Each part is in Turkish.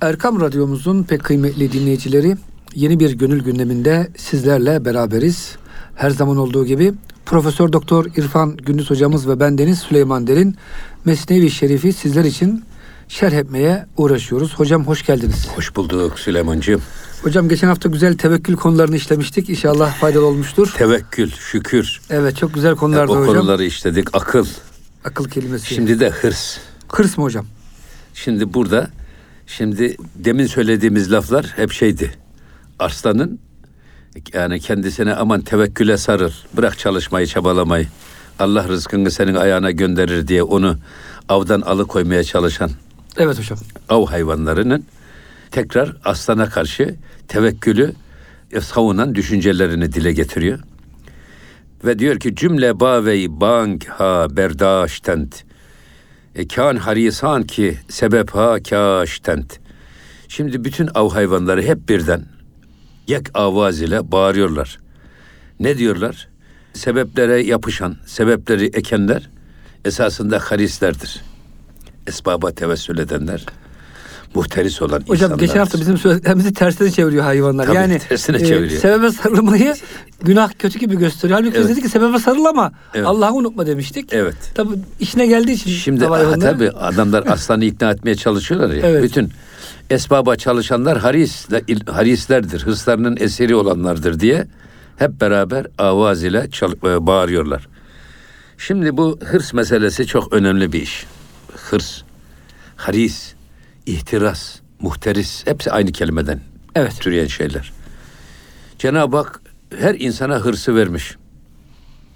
Erkam Radyomuzun pek kıymetli dinleyicileri yeni bir gönül gündeminde sizlerle beraberiz. Her zaman olduğu gibi Profesör Doktor İrfan Gündüz hocamız ve ben Deniz Süleyman Derin Mesnevi Şerif'i sizler için şerh etmeye uğraşıyoruz. Hocam hoş geldiniz. Hoş bulduk Süleymancığım. Hocam geçen hafta güzel tevekkül konularını işlemiştik. İnşallah faydalı olmuştur. Tevekkül, şükür. Evet çok güzel konulardı o hocam. konuları işledik. Akıl. Akıl kelimesi. Şimdi de hırs. Hırs mı hocam? Şimdi burada şimdi demin söylediğimiz laflar hep şeydi. Arslanın yani kendisine aman tevekküle sarıl. Bırak çalışmayı, çabalamayı. Allah rızkını senin ayağına gönderir diye onu avdan alıkoymaya çalışan Evet hocam. av hayvanlarının tekrar aslana karşı tevekkülü savunan düşüncelerini dile getiriyor. Ve diyor ki cümle bavey bank ha berdaştent. E, kan harisan ki sebep ha kaştent. Şimdi bütün av hayvanları hep birden yek avaz ile bağırıyorlar. Ne diyorlar? Sebeplere yapışan, sebepleri ekenler esasında harislerdir. Esbaba tevessül edenler muhteris olan Hocam insanlardır. geçen hafta bizim söylediklerimizi tersine çeviriyor hayvanlar. Tabii, yani tersine e, çeviriyor. sebebe sarılmayı günah kötü gibi gösteriyor. Halbuki biz Evet. dedik ki sebebe sarıl ama Evet. Allah'ı unutma demiştik. Evet. Tabii işine geldiği için Şimdi hayvanları- tabii adamlar aslanı ikna etmeye çalışıyorlar ya. Evet. Bütün esbaba çalışanlar haris, harislerdir, hırslarının esiri olanlardır diye hep beraber avaz ile çal- e, bağırıyorlar. Şimdi bu hırs meselesi çok önemli bir iş. Hırs, haris, ihtiras, muhteris hepsi aynı kelimeden Evet. türeyen şeyler. Cenab-ı Hak her insana hırsı vermiş.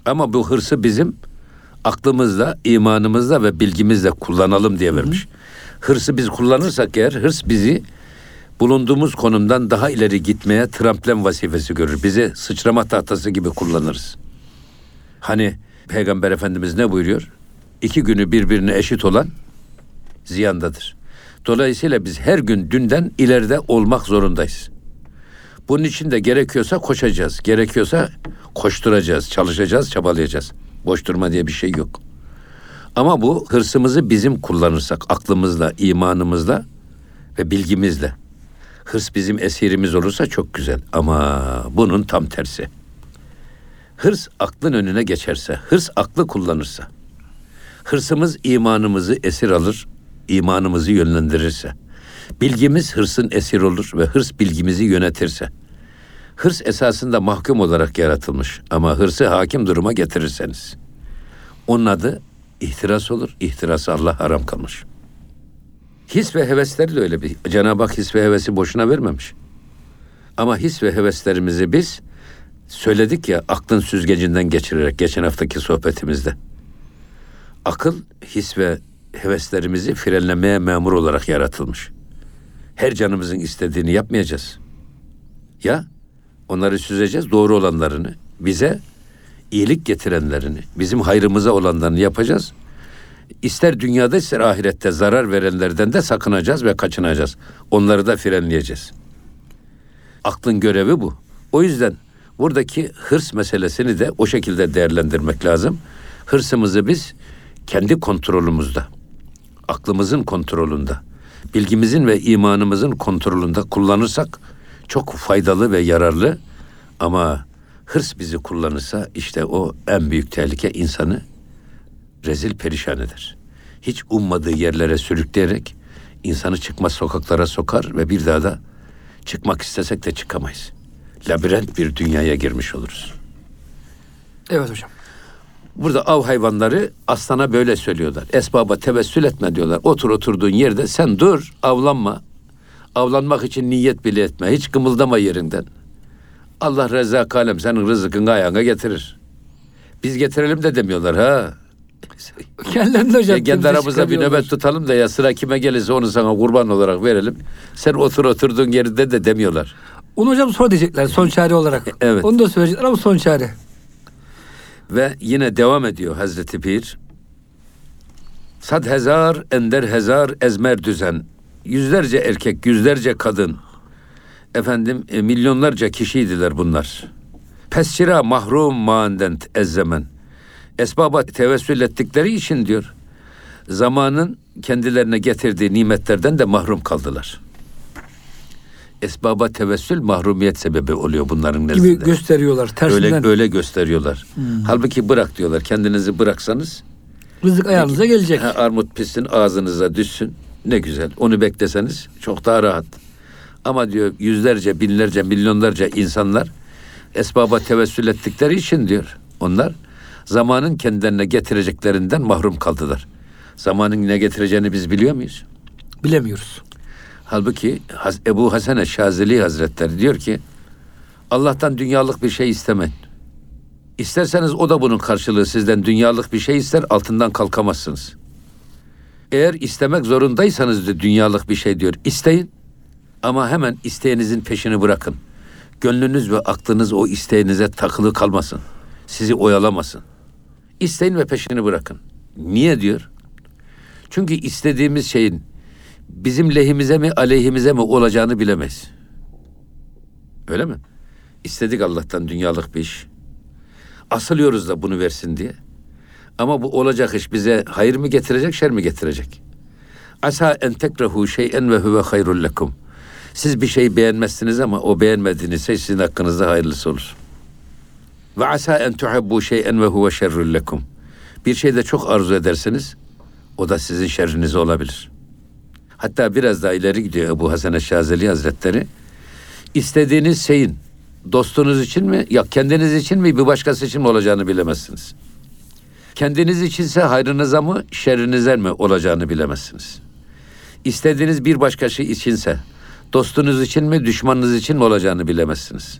Ama bu hırsı bizim aklımızla, imanımızla ve bilgimizle kullanalım diye vermiş. Hırsı biz kullanırsak eğer hırs bizi bulunduğumuz konumdan daha ileri gitmeye tramplen vazifesi görür. Bizi sıçrama tahtası gibi kullanırız. Hani Peygamber Efendimiz ne buyuruyor? İki günü birbirine eşit olan ziyandadır. Dolayısıyla biz her gün dünden ileride olmak zorundayız. Bunun için de gerekiyorsa koşacağız. Gerekiyorsa koşturacağız, çalışacağız, çabalayacağız. Boş durma diye bir şey yok. Ama bu hırsımızı bizim kullanırsak, aklımızla, imanımızla ve bilgimizle. Hırs bizim esirimiz olursa çok güzel. Ama bunun tam tersi. Hırs aklın önüne geçerse, hırs aklı kullanırsa, hırsımız imanımızı esir alır, imanımızı yönlendirirse, bilgimiz hırsın esir olur ve hırs bilgimizi yönetirse, hırs esasında mahkum olarak yaratılmış ama hırsı hakim duruma getirirseniz, onun adı ihtiras olur, ihtirası Allah haram kalmış. His ve hevesleri de öyle bir. Cenab-ı Hak his ve hevesi boşuna vermemiş. Ama his ve heveslerimizi biz söyledik ya aklın süzgecinden geçirerek geçen haftaki sohbetimizde. Akıl, his ve heveslerimizi frenlemeye memur olarak yaratılmış. Her canımızın istediğini yapmayacağız. Ya onları süzeceğiz doğru olanlarını, bize iyilik getirenlerini, bizim hayrımıza olanlarını yapacağız. İster dünyada ister ahirette zarar verenlerden de sakınacağız ve kaçınacağız. Onları da frenleyeceğiz. Aklın görevi bu. O yüzden buradaki hırs meselesini de o şekilde değerlendirmek lazım. Hırsımızı biz kendi kontrolümüzde, aklımızın kontrolünde, bilgimizin ve imanımızın kontrolünde kullanırsak çok faydalı ve yararlı ama hırs bizi kullanırsa işte o en büyük tehlike insanı rezil perişan eder. Hiç ummadığı yerlere sürükleyerek insanı çıkmaz sokaklara sokar ve bir daha da çıkmak istesek de çıkamayız. Labirent bir dünyaya girmiş oluruz. Evet hocam. Burada av hayvanları aslana böyle söylüyorlar. Esbaba tevessül etme diyorlar. Otur oturduğun yerde sen dur avlanma. Avlanmak için niyet bile etme. Hiç kımıldama yerinden. Allah rezzak alem senin rızkını ayağına getirir. Biz getirelim de demiyorlar ha. Kendilerinde hocam. Ya kendi aramızda bir nöbet tutalım da ya sıra kime gelirse onu sana kurban olarak verelim. Sen otur oturduğun yerde de demiyorlar. Onu hocam sonra diyecekler son çare olarak. Evet. Onu da söyleyecekler ama son çare. Ve yine devam ediyor Hazreti Pir. Sad hezar, ender hezar, ezmer düzen. Yüzlerce erkek, yüzlerce kadın. Efendim e, milyonlarca kişiydiler bunlar. Pesçira mahrum maandent ezzemen. Esbaba tevessül ettikleri için diyor. Zamanın kendilerine getirdiği nimetlerden de mahrum kaldılar. Esbaba tevessül mahrumiyet sebebi oluyor bunların nezdinde. Gibi gösteriyorlar tersinden. öyle öyle gösteriyorlar. Halbuki bırak diyorlar. Kendinizi bıraksanız Rızık ayağınıza gelecek. ha, armut pissin ağzınıza düşsün. Ne güzel. Onu bekleseniz çok daha rahat. Ama diyor yüzlerce, binlerce, milyonlarca insanlar esbaba tevessül ettikleri için diyor. Onlar zamanın kendilerine getireceklerinden mahrum kaldılar. Zamanın ne getireceğini biz biliyor muyuz? Bilemiyoruz. Halbuki Ebu Hasan Şazeli Hazretleri diyor ki Allah'tan dünyalık bir şey istemeyin. İsterseniz o da bunun karşılığı sizden dünyalık bir şey ister altından kalkamazsınız. Eğer istemek zorundaysanız da dünyalık bir şey diyor isteyin ama hemen isteğinizin peşini bırakın. Gönlünüz ve aklınız o isteğinize takılı kalmasın. Sizi oyalamasın. İsteyin ve peşini bırakın. Niye diyor? Çünkü istediğimiz şeyin bizim lehimize mi aleyhimize mi olacağını bilemeyiz. Öyle mi? İstedik Allah'tan dünyalık bir iş. Asılıyoruz da bunu versin diye. Ama bu olacak iş bize hayır mı getirecek, şer mi getirecek? Asa en tekrehu şey'en ve huve hayrul lekum. Siz bir şey beğenmezsiniz ama o beğenmediğiniz şey sizin hakkınızda hayırlısı olur. Ve asa en tuhibbu şey'en ve huve şerrul lekum. Bir şey de çok arzu edersiniz, o da sizin şerrinize olabilir. Hatta biraz daha ileri gidiyor Ebu Hasan Şazeli Hazretleri. İstediğiniz şeyin dostunuz için mi, ya kendiniz için mi, bir başkası için mi olacağını bilemezsiniz. Kendiniz içinse hayrınıza mı, şerrinize mi olacağını bilemezsiniz. İstediğiniz bir başkası içinse, dostunuz için mi, düşmanınız için mi olacağını bilemezsiniz.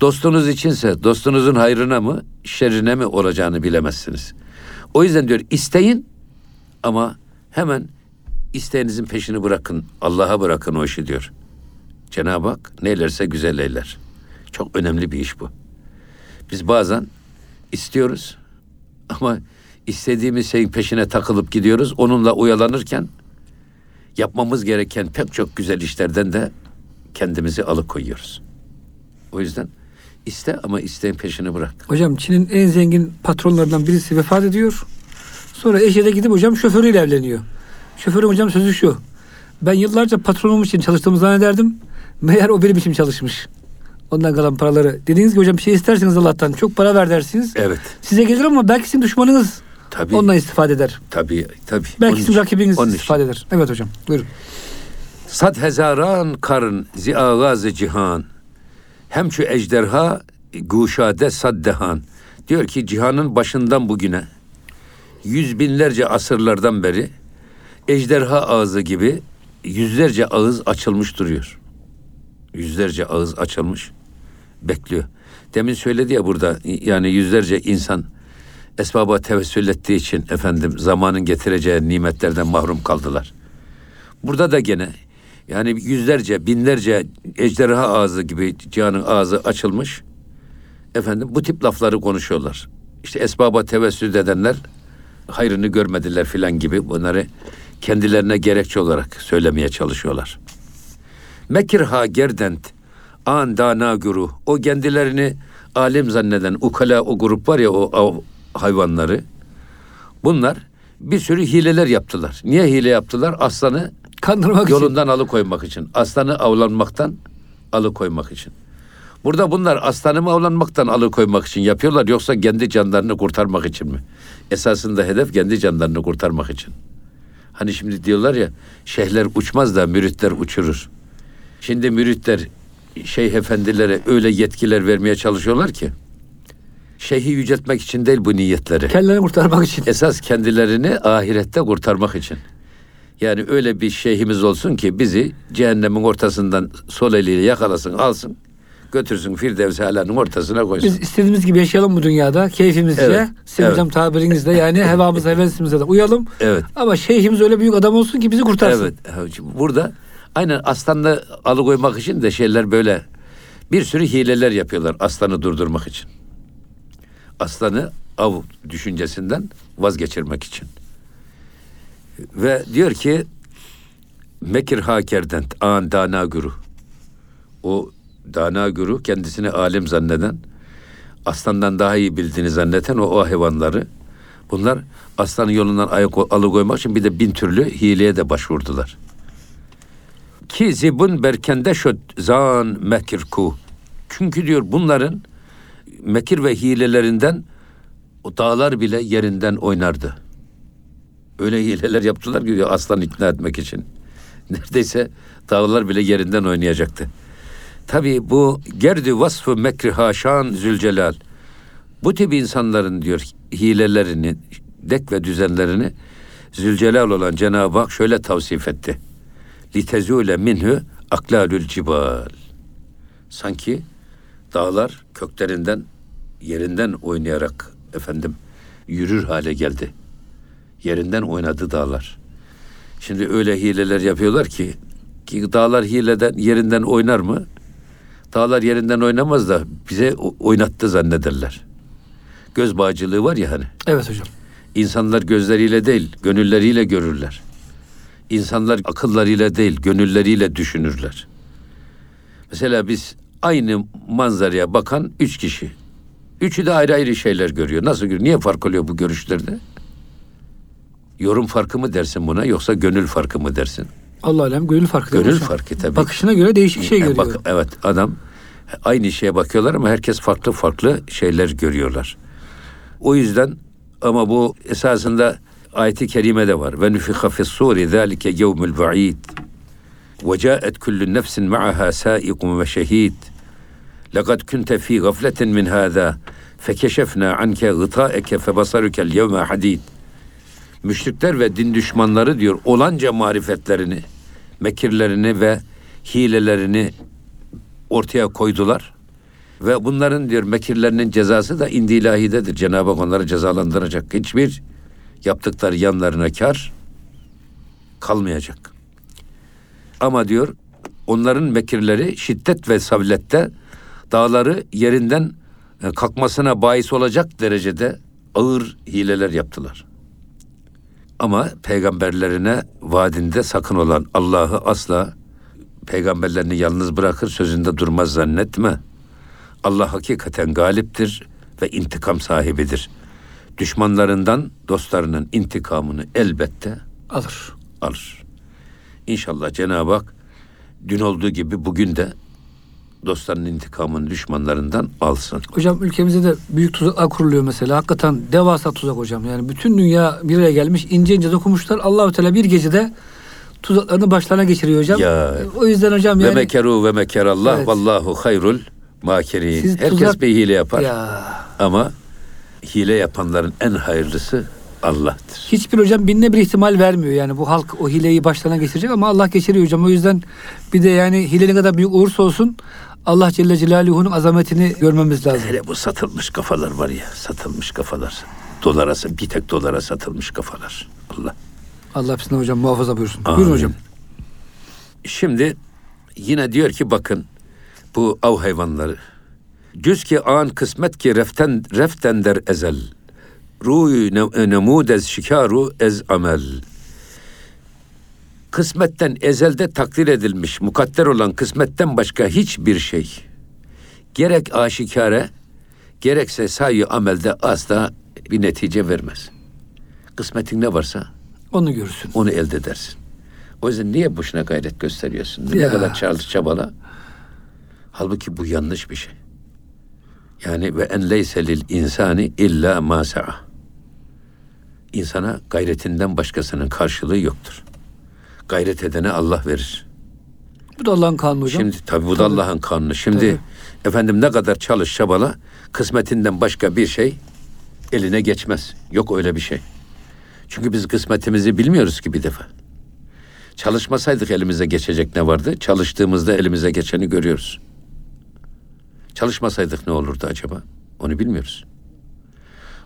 Dostunuz içinse, dostunuzun hayrına mı, şerrine mi olacağını bilemezsiniz. O yüzden diyor isteyin ama hemen isteğinizin peşini bırakın. Allah'a bırakın o işi diyor. Cenab-ı Hak neylerse güzel eyler. Çok önemli bir iş bu. Biz bazen istiyoruz ama istediğimiz şeyin peşine takılıp gidiyoruz. Onunla oyalanırken yapmamız gereken pek çok güzel işlerden de kendimizi alıkoyuyoruz. O yüzden iste ama isteğin peşini bırak. Hocam Çin'in en zengin patronlarından birisi vefat ediyor. Sonra eşe de gidip hocam şoförüyle evleniyor. Şoförün hocam sözü şu. Ben yıllarca patronum için çalıştığımı zannederdim. Meğer o benim için çalışmış. Ondan kalan paraları. Dediğiniz gibi hocam bir şey isterseniz Allah'tan çok para ver dersiniz. Evet. Size gelir ama belki sizin düşmanınız Tabii. ondan istifade eder. Tabii, tabii. Belki Onun sizin için- rakibiniz onun için. istifade eder. Evet hocam buyurun. Sad hezaran karın zi ağazı cihan. Hem şu ejderha guşade saddehan. Diyor ki cihanın başından bugüne yüz binlerce asırlardan beri ejderha ağzı gibi yüzlerce ağız açılmış duruyor. Yüzlerce ağız açılmış bekliyor. Demin söyledi ya burada yani yüzlerce insan esbaba tevessül ettiği için efendim zamanın getireceği nimetlerden mahrum kaldılar. Burada da gene yani yüzlerce, binlerce ejderha ağzı gibi cihanın ağzı açılmış. Efendim bu tip lafları konuşuyorlar. İşte esbaba tevessül edenler hayrını görmediler filan gibi bunları kendilerine gerekçe olarak söylemeye çalışıyorlar. Mekirha gerdent an dana guru o kendilerini alim zanneden ukala o grup var ya o av hayvanları bunlar bir sürü hileler yaptılar. Niye hile yaptılar? Aslanı Kandırmak için. yolundan alıkoymak için. Aslanı avlanmaktan alıkoymak için. Burada bunlar aslanı mı avlanmaktan alıkoymak için yapıyorlar yoksa kendi canlarını kurtarmak için mi? Esasında hedef kendi canlarını kurtarmak için. Hani şimdi diyorlar ya şeyhler uçmaz da müritler uçurur. Şimdi müritler şeyh efendilere öyle yetkiler vermeye çalışıyorlar ki şeyhi yüceltmek için değil bu niyetleri. Kendilerini kurtarmak için. Esas kendilerini ahirette kurtarmak için. Yani öyle bir şeyhimiz olsun ki bizi cehennemin ortasından sol eliyle yakalasın, alsın, götürsün Firdevs Ala'nın ortasına koysun. Biz istediğimiz gibi yaşayalım bu dünyada. Keyfimizce. Evet, Sizin evet. tabirinizle yani hevamız hevesimize de uyalım. Evet. Ama şeyhimiz öyle büyük adam olsun ki bizi kurtarsın. Evet. Burada aynen aslanla alıkoymak için de şeyler böyle bir sürü hileler yapıyorlar aslanı durdurmak için. Aslanı av düşüncesinden vazgeçirmek için. Ve diyor ki Mekir hakerden an dana guru. O dana guru kendisini alim zanneden aslandan daha iyi bildiğini zanneten o, o hayvanları bunlar aslanın yolundan ayak alıkoymak için bir de bin türlü hileye de başvurdular. Ki zibun berkende şöt zan mekir ku. Çünkü diyor bunların mekir ve hilelerinden o dağlar bile yerinden oynardı. Öyle hileler yaptılar ki aslan ikna etmek için. Neredeyse dağlar bile yerinden oynayacaktı. Tabii bu gerdi vasfı mekri haşan zülcelal. Bu tip insanların diyor hilelerini, dek ve düzenlerini Zülcelal olan Cenab-ı Hak şöyle tavsif etti. Litezule minhu aklalül cibal. Sanki dağlar köklerinden, yerinden oynayarak efendim yürür hale geldi. Yerinden oynadı dağlar. Şimdi öyle hileler yapıyorlar ki, ki dağlar hileden yerinden oynar mı? Dağlar yerinden oynamaz da bize oynattı zannederler. Göz bağcılığı var ya hani. Evet hocam. İnsanlar gözleriyle değil, gönülleriyle görürler. İnsanlar akıllarıyla değil, gönülleriyle düşünürler. Mesela biz aynı manzaraya bakan üç kişi. Üçü de ayrı ayrı şeyler görüyor. Nasıl görüyor? Niye fark oluyor bu görüşlerde? Yorum farkı mı dersin buna yoksa gönül farkı mı dersin? Allah alem gönül farkı. Gönül farkı tabii. Bakışına göre değişik şey E, görüyor. bak- evet adam aynı şeye bakıyorlar ama herkes farklı farklı şeyler görüyorlar. O yüzden ama bu esasında ayeti kerimede var. Ve nüfiha fis suri zalike yevmul ba'id. Ve ca'et kullu nefsin ma'aha sa'iqun ve şehid. Lekad kunte fi gafletin min hâzâ. Fekeşefnâ anke gıtâeke febasarukel yevme hadid. Müşrikler ve din düşmanları diyor olanca marifetlerini, mekirlerini ve hilelerini ortaya koydular. Ve bunların diyor mekirlerinin cezası da indi ilahidedir. Cenab-ı Hak onları cezalandıracak. Hiçbir yaptıkları yanlarına kar kalmayacak. Ama diyor onların mekirleri şiddet ve savlette dağları yerinden e, kalkmasına bahis olacak derecede ağır hileler yaptılar. Ama peygamberlerine vaadinde sakın olan Allah'ı asla peygamberlerini yalnız bırakır sözünde durmaz zannetme. Allah hakikaten galiptir ve intikam sahibidir. Düşmanlarından dostlarının intikamını elbette Alır. alır. İnşallah Cenab-ı Hak dün olduğu gibi bugün de dostlarının intikamını düşmanlarından alsın. Hocam ülkemizde de büyük tuzaklar kuruluyor mesela. Hakikaten devasa tuzak hocam. Yani bütün dünya bir araya gelmiş. ince ince dokunmuşlar. Allahu Teala bir gecede tuzaklarını başlarına geçiriyor hocam. Ya. O yüzden hocam Ve yani mekeru ve mekerallah Evet. vallahu hayrul makirin. Siz Herkes tuzak- bir hile yapar ya ama hile yapanların en hayırlısı Allah'tır. hiçbir hocam binine bir ihtimal vermiyor. Yani bu halk o hileyi başlarına geçirecek ama Allah geçiriyor hocam. O yüzden bir de yani hile ne kadar büyük olursa olsun Allah Celle Celaluhu'nun azametini görmemiz lazım. Hele bu satılmış kafalar var ya, satılmış kafalar. Dolara, bir tek dolara satılmış kafalar. Allah. Allah hepsini hocam muhafaza buyursun. Amin. Buyurun hocam. Şimdi yine diyor ki bakın bu av hayvanları. Cüz ki an kısmet ki reften reften der ezel. Ruyu ne- nemudez şikaru ez amel. Kısmetten ezelde takdir edilmiş, mukadder olan kısmetten başka hiçbir şey. Gerek aşikare, gerekse sayı amelde asla bir netice vermez. Kısmetin ne varsa Onu görürsün. onu elde edersin. O yüzden niye boşuna gayret gösteriyorsun? Ne Ya. kadar çalış çabala. Halbuki bu yanlış bir şey. Yani ve en leyse lil insani illa ma. İnsana gayretinden başkasının karşılığı yoktur. Gayret edene Allah verir. Bu da Allah'ın kanunu hocam. Şimdi tabii bu da Allah'ın kanunu. Şimdi Tabii. efendim ne kadar çalış çabala kısmetinden başka bir şey eline geçmez. Yok öyle bir şey. Çünkü biz kısmetimizi bilmiyoruz ki bir defa. Çalışmasaydık elimize geçecek ne vardı? Çalıştığımızda elimize geçeni görüyoruz. Çalışmasaydık ne olurdu acaba? Onu bilmiyoruz.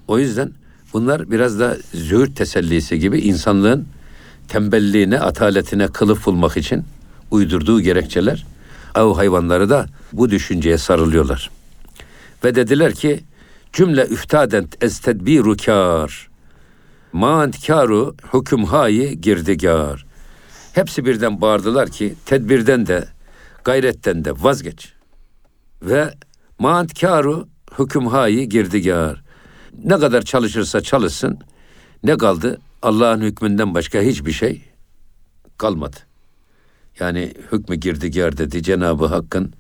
O yüzden bunlar biraz da zühür tesellisi gibi insanlığın tembelliğine, ataletine kılıf bulmak için uydurduğu gerekçeler. Av hayvanları da bu düşünceye sarılıyorlar. Ve dediler ki cümle üftadent ez tedbiru kâr. Mant kâru hüküm hayi girdigar. Hepsi birden bağırdılar ki tedbirden de gayretten de vazgeç. Ve mant kâru hüküm hayi girdigar. Ne kadar çalışırsa çalışsın ne kaldı? Allah'ın hükmünden başka hiçbir şey kalmadı. Yani hükmü girdigar dedi Cenab-ı Hakk'ın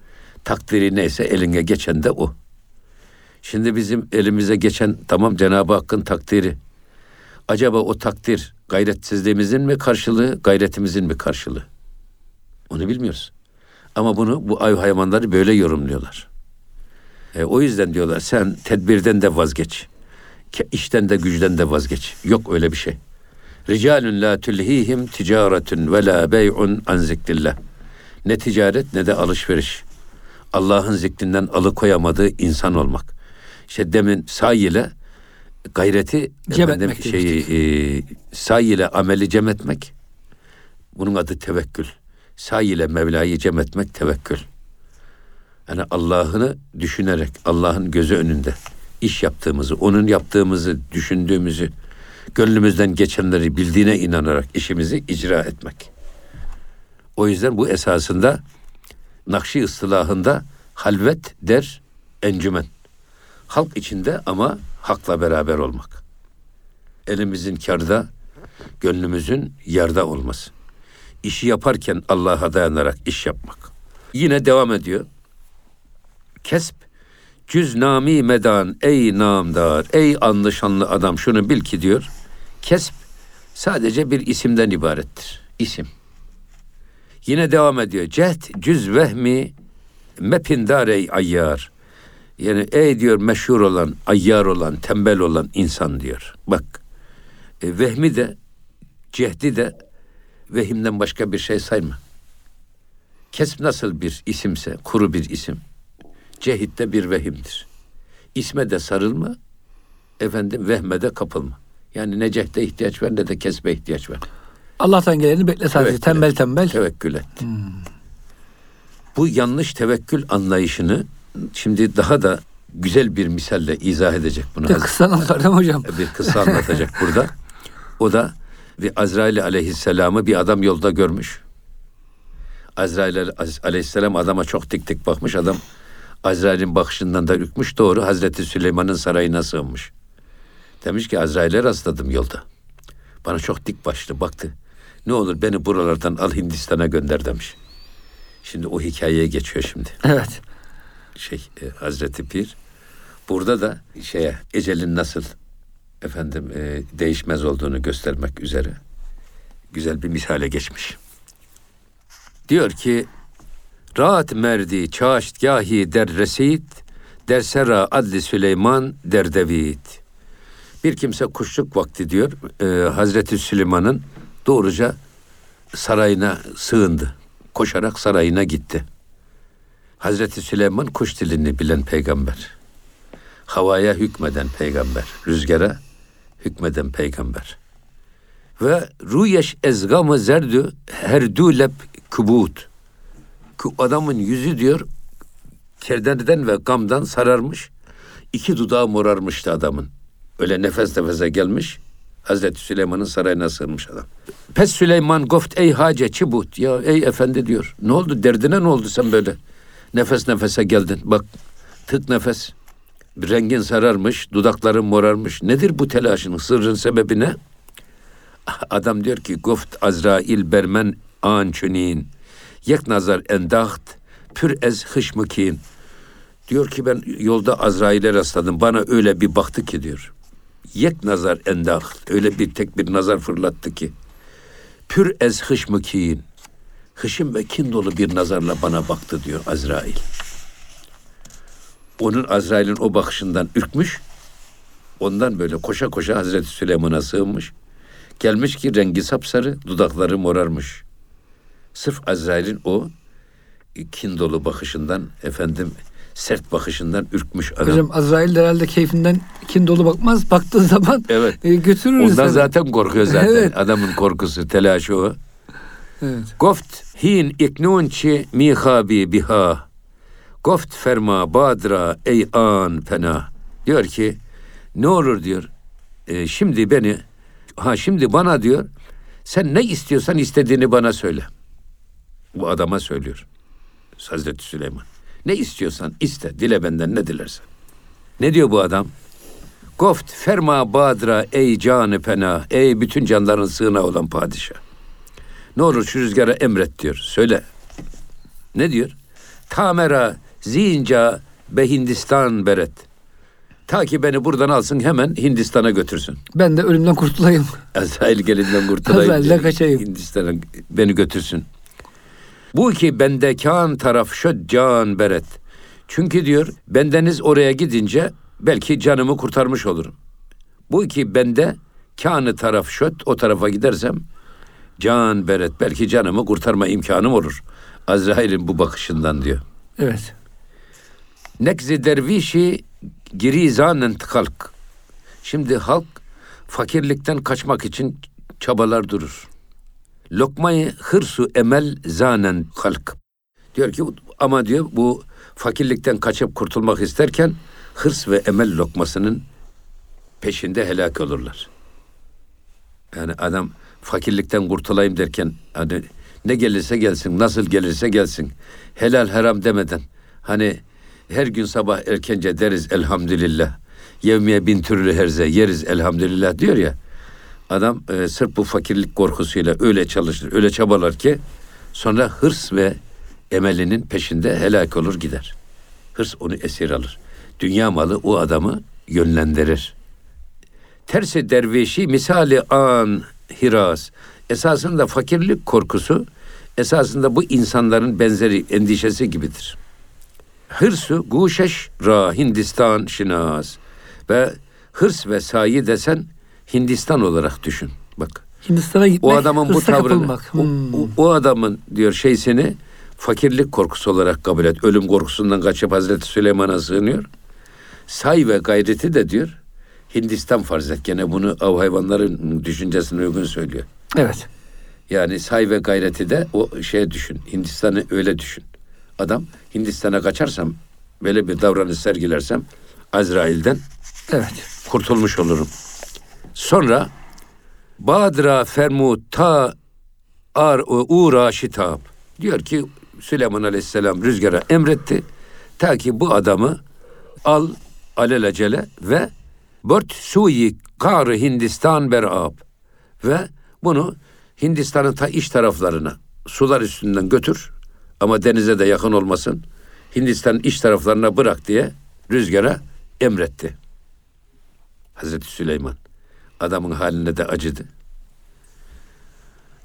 takdiri neyse eline geçen de o. Şimdi bizim elimize geçen tamam Cenab-ı Hakk'ın takdiri. Acaba o takdir gayretsizliğimizin mi karşılığı, gayretimizin mi karşılığı? Onu bilmiyoruz. Ama bunu bu ay hayvanları böyle yorumluyorlar. E, o yüzden diyorlar sen tedbirden de vazgeç. İşten de güçten de vazgeç. Yok öyle bir şey. Ricalun la tulhihim ticaretun ve la bey'un an zikrillah. Ne ticaret ne de alışveriş. Allah'ın zikrinden alıkoyamadığı insan olmak. İşte demin say ile gayreti Cem efendim, etmek şeyi, e, say ile ameli cem etmek. Bunun adı tevekkül. Say ile Mevla'yı cem etmek tevekkül. Yani Allah'ını düşünerek, Allah'ın gözü önünde iş yaptığımızı, onun yaptığımızı, düşündüğümüzü, gönlümüzden geçenleri bildiğine inanarak işimizi icra etmek. O yüzden bu esasında Nakşi ıstılahında halvet der encümen. Halk içinde ama hakla beraber olmak. Elimizin karda, gönlümüzün yarda olması. İşi yaparken Allah'a dayanarak iş yapmak. Yine devam ediyor. Kesp cüznami medan ey namdar ey anlı şanlı adam şunu bil ki diyor. Kesp sadece bir isimden ibarettir. İsim. Yine devam ediyor. Cehd cüz vehmi mepindar ey ayyar. Yani ey diyor meşhur olan, ayyar olan, tembel olan insan diyor. Bak e, vehmi de cehdi de vehimden başka bir şey sayma. Kesp nasıl bir isimse, kuru bir isim. Cehit de bir vehimdir. İsme de sarılma, efendim vehme de kapılma. Yani ne cehde ihtiyaç var ne de kesbe ihtiyaç var. Allah'tan geleni bekle sadece. Tevekkül tembel et. tembel. Tevekkül et. Bu yanlış tevekkül anlayışını şimdi daha da güzel bir misalle izah edecek bunu. Bir kısa mi hocam? bir kısa anlatacak burada. O da bir Azrail aleyhisselamı bir adam yolda görmüş. Azrail aleyhisselam adama çok dik dik bakmış. Adam Azrail'in bakışından da ürkmüş. Doğru Hazreti Süleyman'ın sarayına sığınmış. Demiş ki Azrail'e rastladım yolda. Bana çok dik başlı baktı. Ne olur beni buralardan al Hindistan'a gönder demiş. Şimdi o hikayeye geçiyor şimdi Evet. şey e, Hazreti Pir. Burada da şeye ecelin nasıl efendim e, değişmez olduğunu göstermek üzere güzel bir misale geçmiş. Diyor ki Rahat merdi çaştgahi der resit der sera adli Süleyman der devit. Bir kimse kuşluk vakti diyor e, Hazreti Süleyman'ın doğruca sarayına sığındı. Koşarak sarayına gitti. Hazreti Süleyman kuş dilini bilen peygamber. Havaya hükmeden peygamber. Rüzgara hükmeden peygamber. Ve ruyeş ezgamı zerdü herdülep kubut. Ku adamın yüzü diyor kerdeneden ve gamdan sararmış. İki dudağı morarmıştı adamın. Öyle nefes nefese gelmiş. Hazreti Süleyman'ın sarayına sığınmış adam. Pes Süleyman goft ey hace çibut. Ya ey efendi diyor. Ne oldu derdine ne oldu sen böyle? Nefes nefese geldin. Bak tık nefes. Bir rengin sararmış, dudakların morarmış. Nedir bu telaşın? Sırrın sebebi ne? Adam diyor ki goft Azrail bermen an. Yek nazar endaht pür ez hışmıkin. Diyor ki ben yolda Azrail'e rastladım. Bana öyle bir baktı ki diyor. Yek nazar endaht. Öyle bir tek bir nazar fırlattı ki. Pür ez hışmıkin. Hışım ve kin dolu bir nazarla bana baktı diyor Azrail. Onun Azrail'in o bakışından ürkmüş. Ondan böyle koşa koşa Hazreti Süleyman'a sığınmış. Gelmiş ki rengi sapsarı, dudakları morarmış. Sırf Azrail'in o kin dolu bakışından, efendim sert bakışından ürkmüş adam. Hocam Azrail de herhalde keyfinden kin dolu bakmaz. Baktığı zaman Evet. e, götürür Ondan seni. zaten korkuyor zaten. Evet. Adamın korkusu, telaşı o. Evet. Goft hin iknunçi mihabi biha. Goft ferma badra ey an fena. Diyor ki ne olur diyor. e, şimdi beni ha şimdi bana diyor. Sen ne istiyorsan istediğini bana söyle. Bu adama söylüyor. Hazreti Süleyman. Ne istiyorsan iste. Dile benden ne dilersen. Ne diyor bu adam? Goft ferma badra ey canı pena. Ey bütün canların sığınağı olan padişah. Ne olur şu rüzgara emret diyor. Söyle. Ne diyor? Tamera zinca be Hindistan beret. Ta ki beni buradan alsın hemen Hindistan'a götürsün. Ben de ölümden kurtulayım. Azrail gelinden kurtulayım. Azrail'den kaçayım. Hindistan'a beni götürsün. Bu ki bende kan taraf şöd can beret. Çünkü diyor bendeniz oraya gidince belki canımı kurtarmış olurum. Bu ki bende kanı taraf şöt o tarafa gidersem can beret belki canımı kurtarma imkanım olur. Azrail'in bu bakışından diyor. Evet. Nekzi dervişi girizanen halk. Şimdi halk fakirlikten kaçmak için çabalar durur. Lokmayı hırsu emel zanen halk. Diyor ki ama diyor bu fakirlikten kaçıp kurtulmak isterken hırs ve emel lokmasının peşinde helak olurlar. Yani adam fakirlikten kurtulayım derken hani ne gelirse gelsin, nasıl gelirse gelsin. Helal haram demeden hani her gün sabah erkence deriz elhamdülillah. Yevmiye bin türlü herze yeriz elhamdülillah diyor ya. Adam e, sırf bu fakirlik korkusuyla öyle çalışır, öyle çabalar ki sonra hırs ve emelinin peşinde helak olur gider. Hırs onu esir alır. Dünya malı o adamı yönlendirir. Tersi dervişi misali an hiras. Esasında fakirlik korkusu esasında bu insanların benzeri endişesi gibidir. Hırsu guşeş ra Hindistan şinas ve hırs ve sayi desen Hindistan olarak düşün. Bak Hindistan'a gitmek, o adamın bu tavrını, Hmm. o- o adamın diyor şeysini fakirlik korkusu olarak kabul et. Ölüm korkusundan kaçıp Hazreti Süleyman'a sığınıyor. Say ve gayreti de diyor Hindistan farz et. Gene bunu av hayvanların düşüncesine uygun söylüyor. Evet. Yani say ve gayreti de o şeye düşün. Hindistan'ı öyle düşün. Adam Hindistan'a kaçarsam böyle bir davranış sergilersem Azrail'den Evet. kurtulmuş olurum. Sonra Badra fermut ta ar uğra şitab. Diyor ki Süleyman Aleyhisselam rüzgara emretti. Ta ki bu adamı al alelacele ve bört suyi karı Hindistan berab ve bunu Hindistan'ın ta iç taraflarına sular üstünden götür ama denize de yakın olmasın. Hindistan'ın iç taraflarına bırak diye rüzgara emretti. Hazreti Süleyman adamın haline de acıdı.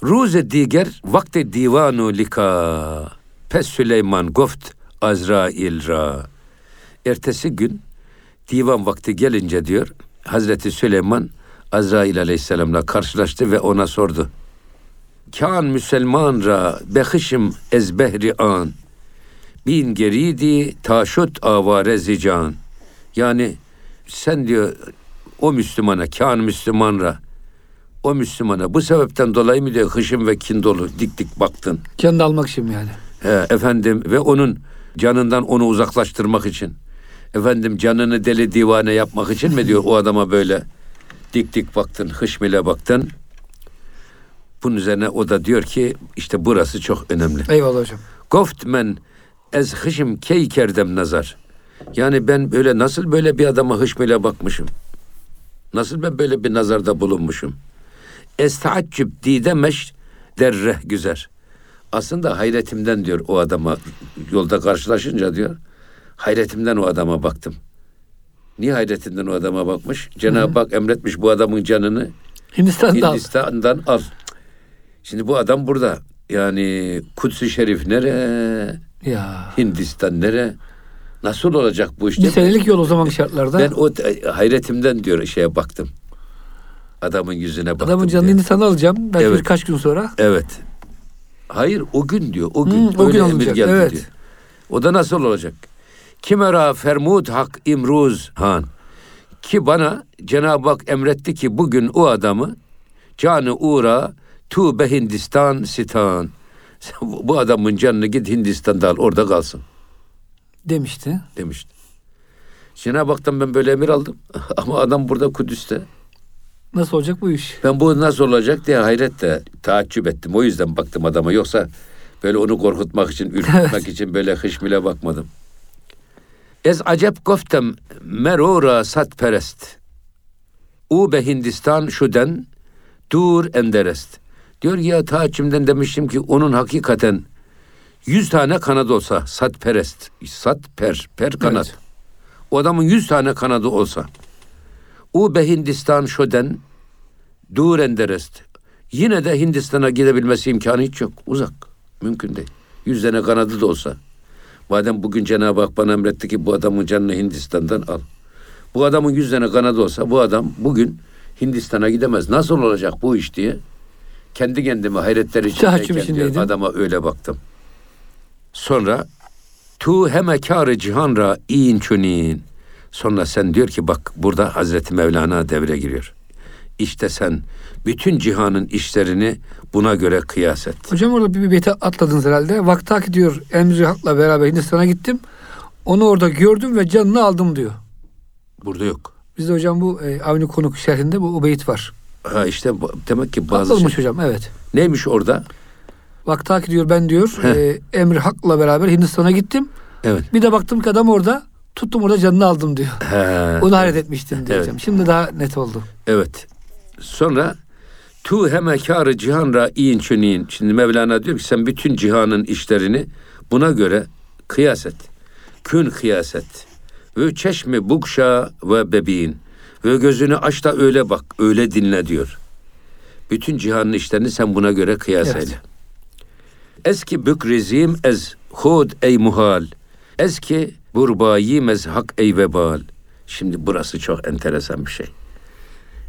Ruze diger vakti divanu lika pes Süleyman goft Azrail ra. Ertesi gün divan vakti gelince diyor Hazreti Süleyman Azrail aleyhisselamla karşılaştı ve ona sordu. Kan Müselman ra behişim ezbehri an. Bin geridi taşut avare zican. Yani sen diyor o Müslümana, kan Müslümanra, o Müslümana bu sebepten dolayı mı diyor hışım ve kin dolu dik dik baktın. Kendi almak için yani. He, efendim ve onun canından onu uzaklaştırmak için. Efendim canını deli divane yapmak için mi diyor o adama böyle dik dik baktın, hışmile baktın. Bunun üzerine o da diyor ki işte burası çok önemli. Eyvallah hocam. Goft men ez hışım key kerdem nazar. Yani ben böyle nasıl böyle bir adama hışmile bakmışım. Nasıl ben böyle bir nazarda bulunmuşum. Estaaccüb didemeş derreh güzer. Aslında hayretimden diyor o adama yolda karşılaşınca diyor. Hayretimden o adama baktım. Niye hayretinden o adama bakmış? Cenab-ı Hak emretmiş bu adamın canını Hindistan'da al. Hindistan'dan al. Şimdi bu adam burada. Yani Kudüs-ü Şerif nere? Ya. Hindistan nere? Nasıl olacak bu işte? Bir senelik yol o zaman şartlarda. Ben o hayretimden diyor şeye baktım. Adamın yüzüne baktım. Adamın canını diyor. Hindistan'a alacağım. Belki Evet. birkaç gün sonra. Evet. Hayır o gün diyor. O gün. Hmm, o Öyle gün emir olacak, geldi evet. diyor. O da nasıl olacak? Kimera fermud hak imruz han. Ki bana Cenab-ı Hak emretti ki bugün o adamı canı uğra tu be Hindistan sitan. Bu adamın canını git Hindistan'da al orada kalsın Demişti. demişti. Cenab-ı Hak'tan ben böyle emir aldım. Ama adam burada Kudüs'te. Nasıl olacak bu iş? Ben bu nasıl olacak diye hayretle taaccüp ettim. O yüzden baktım adama. Yoksa böyle onu korkutmak için, ürkütmek için böyle hışmile bakmadım. Ez acep goftem merora sat perest. U be Hindistan şuden dur enderest. Diyor ya ta içimden demiştim ki onun hakikaten yüz tane kanadı olsa sat perest. Sat per, per kanat. Evet. O adamın yüz tane kanadı olsa. O be Hindistan şöden dur enderest. Yine de Hindistan'a gidebilmesi imkanı hiç yok. Uzak. Mümkün değil. Yüz tane kanadı da olsa. Madem bugün Cenab-ı Hak bana emretti ki bu adamın canını Hindistan'dan al. Bu adamın yüz tane kanadı olsa bu adam bugün Hindistan'a gidemez. Nasıl olacak bu iş diye kendi kendime hayretler içindeyken adama öyle baktım. Sonra tu heme kârı cihan ra in çönin. Sonra sen diyor ki bak burada Hazreti Mevlana devre giriyor. İşte sen bütün cihanın işlerini buna göre kıyas et. Hocam orada bir, beti atladınız herhalde. Vaktaki diyor Emri Hak'la beraber Hindistan'a gittim. Onu orada gördüm ve canını aldım diyor. Burada yok. Bizde hocam bu e, Avni Konuk şerhinde bu o beyit var. Ha işte demek ki bazı Atlamış şey- hocam evet. neymiş orada? Vaktaki diyor ben diyor Heh. e, Emri Hak'la beraber Hindistan'a gittim. Evet. Bir de baktım ki adam orada tuttum orada canını aldım diyor. He, Onu hayret etmiştim diyor Evet. hocam. Şimdi daha net oldu. evet. Sonra tu heme kârı cihan ra in çönin. Şimdi Mevlana diyor ki sen bütün cihanın işlerini buna göre kıyas et. Kün kıyas et. Ve çeşme bukşa ve bebeğin. Ve gözünü aç da öyle bak, öyle dinle diyor. Bütün cihanın işlerini sen buna göre kıyas Evet. eyle. Eski bükrizim ez hud ey muhal. Eski burbayi mezhak ey vebal. Şimdi burası çok enteresan bir şey.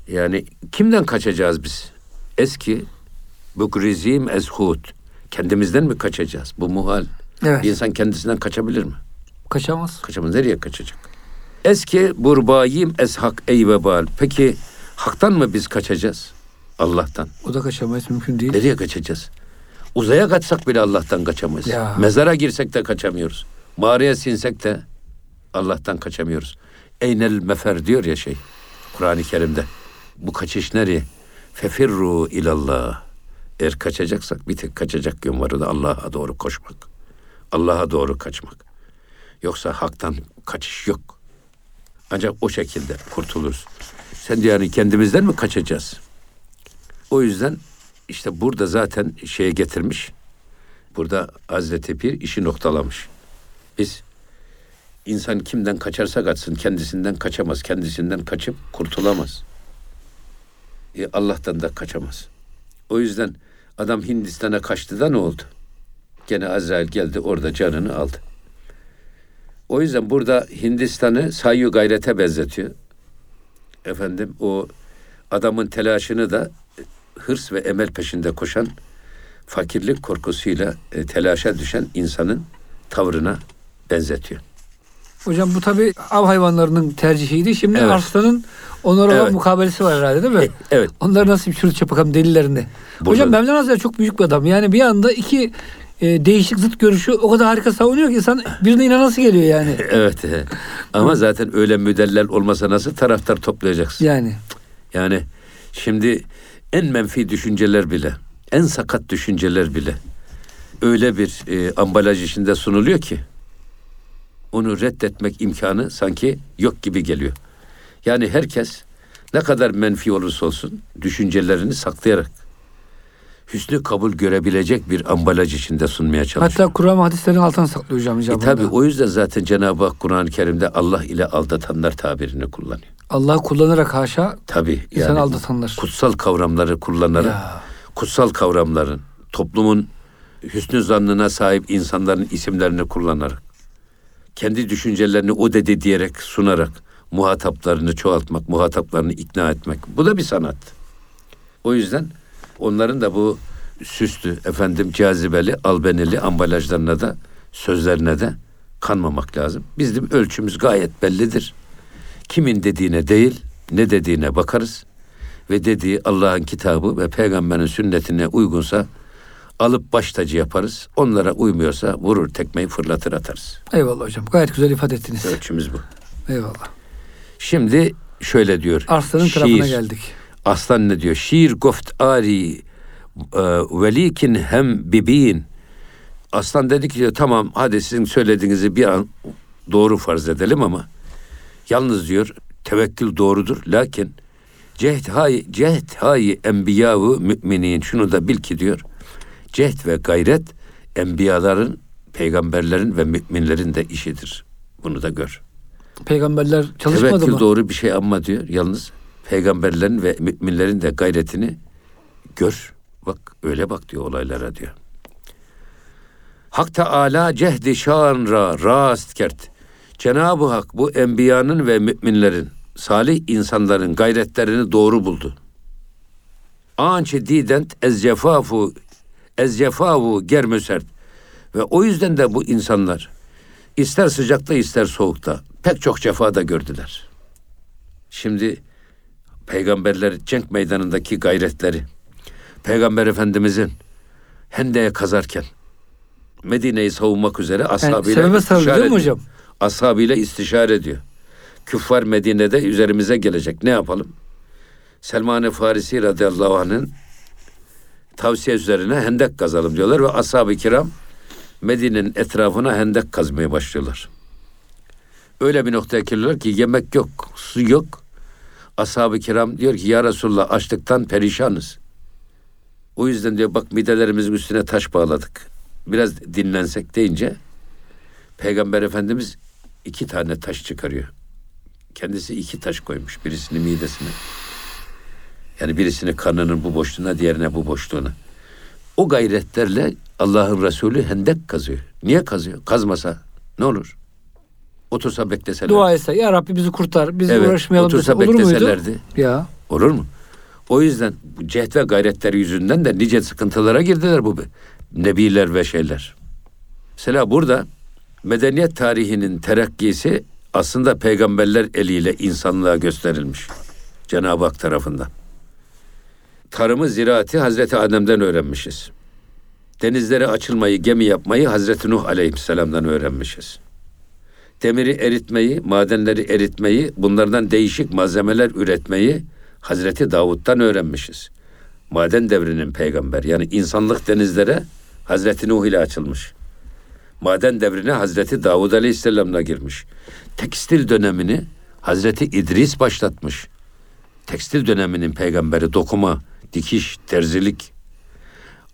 Yani kimden kaçacağız biz? Eski bükrizim ez hud. Kendimizden mi kaçacağız? Bu muhal. Evet. Bir insan kendisinden kaçabilir mi? Kaçamaz. Kaçamaz. Nereye kaçacak? Eski burbayim ez hak ey vebal. Peki haktan mı biz kaçacağız? Allah'tan. O da kaçamayız mümkün değil. Nereye kaçacağız? Uzaya kaçsak bile Allah'tan kaçamayız. Ya. Mezara girsek de kaçamıyoruz. Mağaraya sinsek de Allah'tan kaçamıyoruz. Eynel mefer diyor ya şey Kur'an-ı Kerim'de. Bu kaçış nereye? Fefirru ilallah. Eğer kaçacaksak bir tek kaçacak yön var o da Allah'a doğru koşmak. Allah'a doğru kaçmak. Yoksa haktan kaçış yok. Ancak o şekilde kurtuluruz. Sen yani kendimizden mi kaçacağız? O yüzden işte burada zaten şeye getirmiş. Burada Hazreti Pir işi noktalamış. Biz insan kimden kaçarsa kaçsın kendisinden kaçamaz. Kendisinden kaçıp kurtulamaz. E, Allah'tan da kaçamaz. O yüzden adam Hindistan'a kaçtı da ne oldu? Gene Azrail geldi orada canını aldı. O yüzden burada Hindistan'ı sayyu gayrete benzetiyor. Efendim o adamın telaşını da hırs ve emel peşinde koşan, fakirlik korkusuyla e, telaşa düşen insanın tavrına benzetiyor. Hocam bu tabi av hayvanlarının tercihiydi. Şimdi Evet. arslanın onlara Evet. mukabelesi var herhalde değil mi? E, evet. Onları nasıl bir çürütçe bakalım delillerini. Burada- Hocam Mevlana Hazretleri çok büyük bir adam. Yani bir anda iki e, değişik zıt görüşü o kadar harika savunuyor ki insan birine inanası geliyor yani. Evet. Ama zaten öyle müdellel olmasa nasıl taraftar toplayacaksın? Yani Yani şimdi en menfi düşünceler bile, en sakat düşünceler bile öyle bir e, ambalaj içinde sunuluyor ki onu reddetmek imkanı sanki yok gibi geliyor. Yani herkes ne kadar menfi olursa olsun düşüncelerini saklayarak hüsnü kabul görebilecek bir ambalaj içinde sunmaya çalışıyor. hatta Kur'an hadislerin altına saklıyor hocam E tabi o yüzden zaten Cenab-ı Hak Kur'an-ı Kerim'de Allah ile aldatanlar tabirini kullanıyor. Allah kullanarak haşa Tabi insan yani aldatanlar. kutsal kavramları kullanarak Ya. kutsal kavramların toplumun hüsnü zannına sahip insanların isimlerini kullanarak kendi düşüncelerini o dedi diyerek sunarak muhataplarını çoğaltmak, muhataplarını ikna etmek. Bu da bir sanat. O yüzden onların da bu süslü, efendim cazibeli, albenili ambalajlarına da sözlerine de kanmamak lazım. Bizim ölçümüz gayet bellidir. Kimin dediğine değil, ne dediğine bakarız ve dediği Allah'ın kitabı ve peygamberin sünnetine uygunsa alıp baş tacı yaparız. Onlara uymuyorsa vurur tekmeyi fırlatır atarız. Eyvallah hocam. Gayet güzel ifade ettiniz. Ölçümüz bu. Eyvallah. Şimdi şöyle diyor. Arslanın Şiir. tarafına geldik. Aslan ne diyor? Şiir goft ari e, velikin hem bibin. Aslan dedi ki tamam hadi sizin söylediğinizi bir an doğru farz edelim ama yalnız diyor tevekkül doğrudur lakin Cehd hay cehd hay enbiyavu müminin şunu da bil ki diyor. Cehd ve gayret enbiyaların, peygamberlerin ve müminlerin de işidir. Bunu da gör. Peygamberler çalışmadı Tevekkül mı? doğru bir şey ama diyor. Yalnız peygamberlerin ve müminlerin de gayretini gör. Bak öyle bak diyor olaylara diyor. Hak Teala cehdi şanra rast kert. Cenab-ı Hak bu enbiyanın ve müminlerin, salih insanların gayretlerini doğru buldu. Ançe dident ez cefafu ez cefavu germüsert. Ve o yüzden de bu insanlar ister sıcakta ister soğukta pek çok cefa da gördüler. Şimdi peygamberler cenk meydanındaki gayretleri, peygamber efendimizin Hende'ye kazarken Medine'yi savunmak üzere Yani ashabıyla mi ediyor. hocam? Ashabıyla istişare ediyor. Küffar Medine'de üzerimize gelecek. Ne yapalım? Selman-ı Farisi radıyallahu anh'ın tavsiye üzerine hendek kazalım diyorlar ve ashab-ı kiram Medine'nin etrafına hendek kazmaya başlıyorlar. Öyle bir noktaya geliyorlar ki yemek yok, su yok. Ashab-ı kiram diyor ki ya Resulallah açlıktan perişanız. O yüzden diyor bak midelerimizin üstüne taş bağladık. Biraz dinlensek deyince Peygamber Efendimiz iki tane taş çıkarıyor. Kendisi iki taş koymuş. Birisini midesine. Yani birisini karnının bu boşluğuna, diğerine bu boşluğuna. O gayretlerle Allah'ın Resulü hendek kazıyor. Niye kazıyor? Kazmasa ne olur? Otursa bekleseler. Dua etse ya Rabbi bizi kurtar. Biz Evet, uğraşmayalım otursa dese olur muydu? bekleselerdi. Ya. Olur mu? O yüzden bu cehd ve gayretleri yüzünden de nice sıkıntılara girdiler bu be- nebiler ve şeyler. Mesela burada medeniyet tarihinin terakkisi aslında peygamberler eliyle insanlığa gösterilmiş. Cenab-ı Hak tarafından. Tarımı, ziraati Hazreti Adem'den öğrenmişiz. Denizlere açılmayı, gemi yapmayı Hazreti Nuh Aleyhisselam'dan öğrenmişiz. Demiri eritmeyi, madenleri eritmeyi, bunlardan değişik malzemeler üretmeyi Hazreti Davud'dan öğrenmişiz. Maden devrinin peygamber yani insanlık denizlere Hazreti Nuh ile açılmış. Maden devrine Hazreti Davud Aleyhisselam'la girmiş. Tekstil dönemini Hazreti İdris başlatmış. Tekstil döneminin peygamberi dokuma, dikiş, terzilik.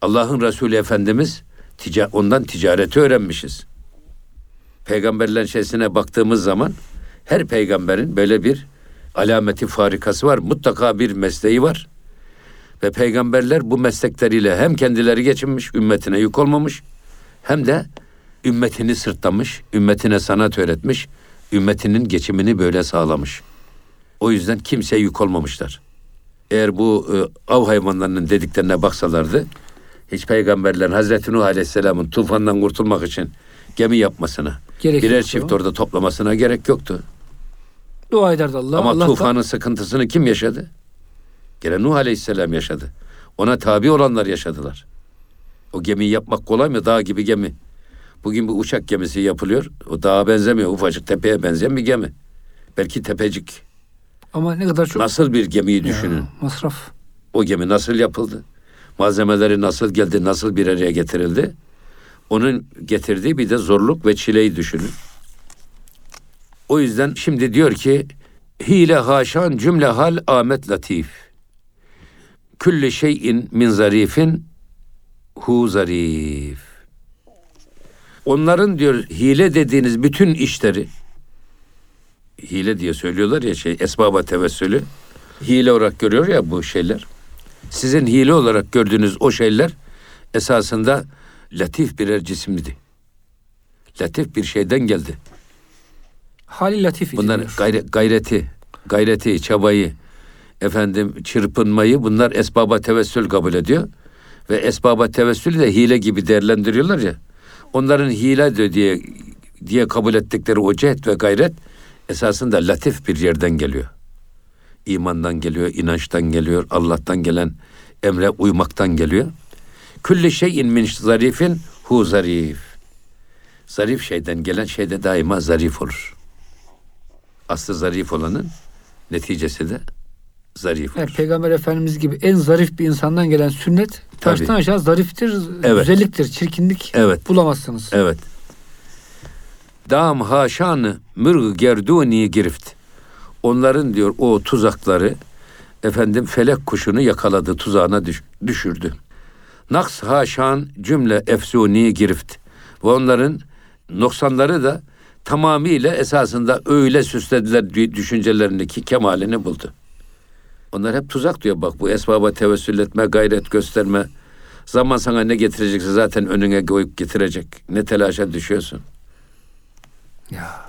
Allah'ın Resulü Efendimiz tica- ondan ticareti öğrenmişiz. Peygamberlerin şeysine baktığımız zaman her peygamberin böyle bir alameti farikası var. Mutlaka bir mesleği var. Ve peygamberler bu meslekleriyle hem kendileri geçinmiş, ümmetine yük olmamış, hem de ümmetini sırtlamış, ümmetine sanat öğretmiş, ümmetinin geçimini böyle sağlamış. O yüzden kimseye yük olmamışlar. Eğer bu e, av hayvanlarının dediklerine baksalardı, hiç peygamberlerin Hazreti Nuh Aleyhisselam'ın tufandan kurtulmak için gemi yapmasına, Gerek birer yoktu. çift orada toplamasına gerek yoktu. Dua ederdi Allah. Ama Allah da- tufanın sıkıntısını kim yaşadı? Gene Nuh Aleyhisselam yaşadı. Ona tabi olanlar yaşadılar. O gemiyi yapmak kolay mı? Dağ gibi gemi. Bugün bir uçak gemisi yapılıyor. O dağa benzemiyor. Ufacık tepeye benzeyen bir gemi. Belki tepecik. Ama ne kadar çok Nasıl bir gemiyi Ya, düşünün. masraf. O gemi nasıl yapıldı? Malzemeleri nasıl geldi? Nasıl bir araya getirildi? Onun getirdiği bir de zorluk ve çileyi düşünün. O yüzden şimdi diyor ki hile haşan cümle hal amet latif. Külli şeyin min zarifin hu zarif. Onların diyor hile dediğiniz bütün işleri hile diye söylüyorlar ya şey esbaba tevessülü hile olarak görüyor ya bu şeyler. Sizin hile olarak gördüğünüz o şeyler esasında latif birer cisimdi. Latif bir şeyden geldi. Hali latif Bunlar ediliyor. gayre- gayreti, gayreti, çabayı, efendim çırpınmayı bunlar esbaba tevessül kabul ediyor. Ve esbaba tevessülü de hile gibi değerlendiriyorlar ya. Onların hile de diye diye kabul ettikleri o cehd ve gayret esasında latif bir yerden geliyor. İmandan geliyor, inançtan geliyor, Allah'tan gelen emre uymaktan geliyor. Külli şeyin min zarifin hu zarif. Zarif şeyden gelen şey de daima zarif olur. Aslı zarif olanın neticesi de zarif olur. Yani Peygamber Efendimiz gibi en zarif bir insandan gelen sünnet Tabii. taştan aşağı zariftir, Evet. güzelliktir, çirkinlik Evet. bulamazsınız. Evet. Dam haşanı mürg gerduni girift. Onların diyor o tuzakları efendim felek kuşunu yakaladı, tuzağına düş- düşürdü. Naks haşan cümle efsuni girift. Ve onların noksanları da tamamıyla esasında öyle süslediler dü- düşüncelerini ki kemalini buldu. Onlar hep tuzak diyor bak bu esbaba tevessül etme, gayret gösterme. Zaman sana ne getirecekse zaten önüne koyup getirecek. Ne telaşa düşüyorsun. Ya.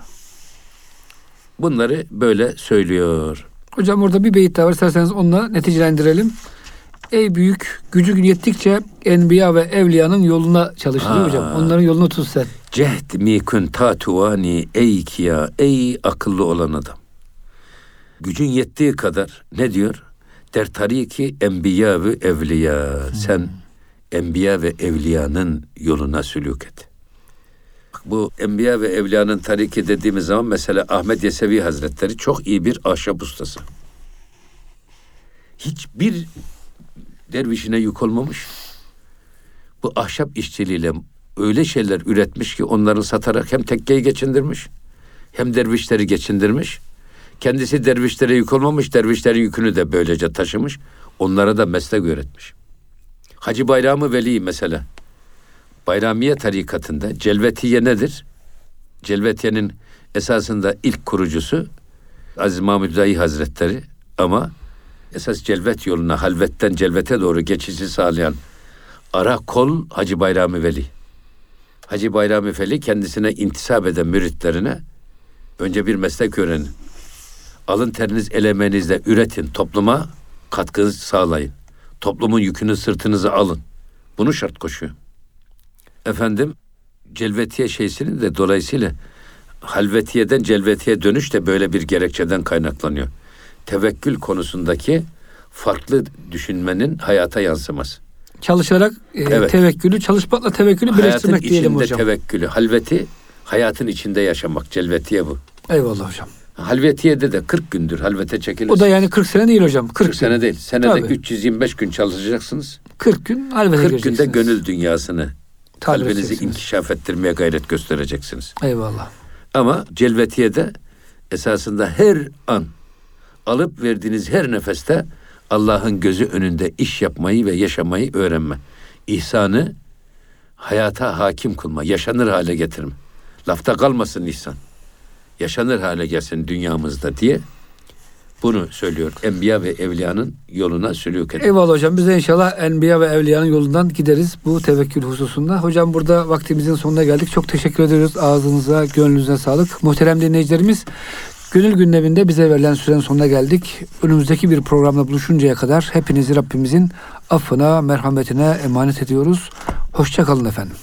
Bunları böyle söylüyor. Hocam orada bir beyit daha var. İsterseniz onunla neticelendirelim. Ey büyük, gücü yettikçe enbiya ve evliyanın yoluna çalış diyor hocam. Onların yolunu tut sen. Cehd mi kun tatuvani ey kiya ey akıllı olan adam. Gücün yettiği kadar ne diyor? Der tariki enbiya ve evliya. Sen enbiya ve evliyanın yoluna sülük et. Bak, Bu enbiya ve evliyanın tariki dediğimiz zaman mesela Ahmet Yesevi Hazretleri çok iyi bir ahşap ustası. Hiçbir dervişine yük olmamış. Bu ahşap işçiliğiyle öyle şeyler üretmiş ki onları satarak hem tekkeyi geçindirmiş hem dervişleri geçindirmiş. Kendisi dervişlere yük olmamış, dervişlerin yükünü de böylece taşımış. Onlara da meslek öğretmiş. Hacı Bayramı Veli mesela. Bayramiye tarikatında Celvetiye nedir? Celvetiye'nin esasında ilk kurucusu Aziz Mahmud Dayı Hazretleri ama esas celvet yoluna halvetten celvete doğru geçişi sağlayan ara kol Hacı Bayrami Veli. Hacı Bayrami Veli kendisine intisap eden müritlerine önce bir meslek öğrenin. Alın teriniz elemenizle üretin, topluma katkı sağlayın. Toplumun yükünü sırtınıza alın. Bunu şart koşuyor. Efendim celvetiye şeysinin de dolayısıyla halvetiyeden celvetiye dönüş de böyle bir gerekçeden kaynaklanıyor. Tevekkül konusundaki farklı düşünmenin hayata yansıması. Çalışarak e, Evet. tevekkülü, çalışmakla tevekkülü Hayatın birleştirmek diyelim içinde hocam. tevekkülü, halveti hayatın içinde yaşamak. Celvetiye bu. Eyvallah hocam. Halvetiye'de de 40 gündür halvete çekilir. O da yani 40 sene değil hocam. 40, 40 gün. sene değil. Senede Tabii. 325 gün çalışacaksınız. 40 gün halvete 40 günde gönül dünyasını, Tabir kalbinizi inkişaf ettirmeye gayret göstereceksiniz. Eyvallah. Ama celvetiye'de esasında her an alıp verdiğiniz her nefeste Allah'ın gözü önünde iş yapmayı ve yaşamayı öğrenme. İhsanı hayata hakim kılma, yaşanır hale getirme. Lafta kalmasın ihsan. Yaşanır hale gelsin dünyamızda diye bunu söylüyor. Enbiya ve evliyanın yoluna sülük edin. Eyvallah hocam. Biz de inşallah Enbiya ve Evliya'nın yolundan gideriz bu tevekkül hususunda. Hocam burada vaktimizin sonuna geldik. Çok teşekkür ediyoruz. Ağzınıza, gönlünüze sağlık. Muhterem dinleyicilerimiz Gönül gündeminde bize verilen sürenin sonuna geldik. Önümüzdeki bir programda buluşuncaya kadar hepinizi Rabbimizin affına, merhametine emanet ediyoruz. Hoşça kalın efendim.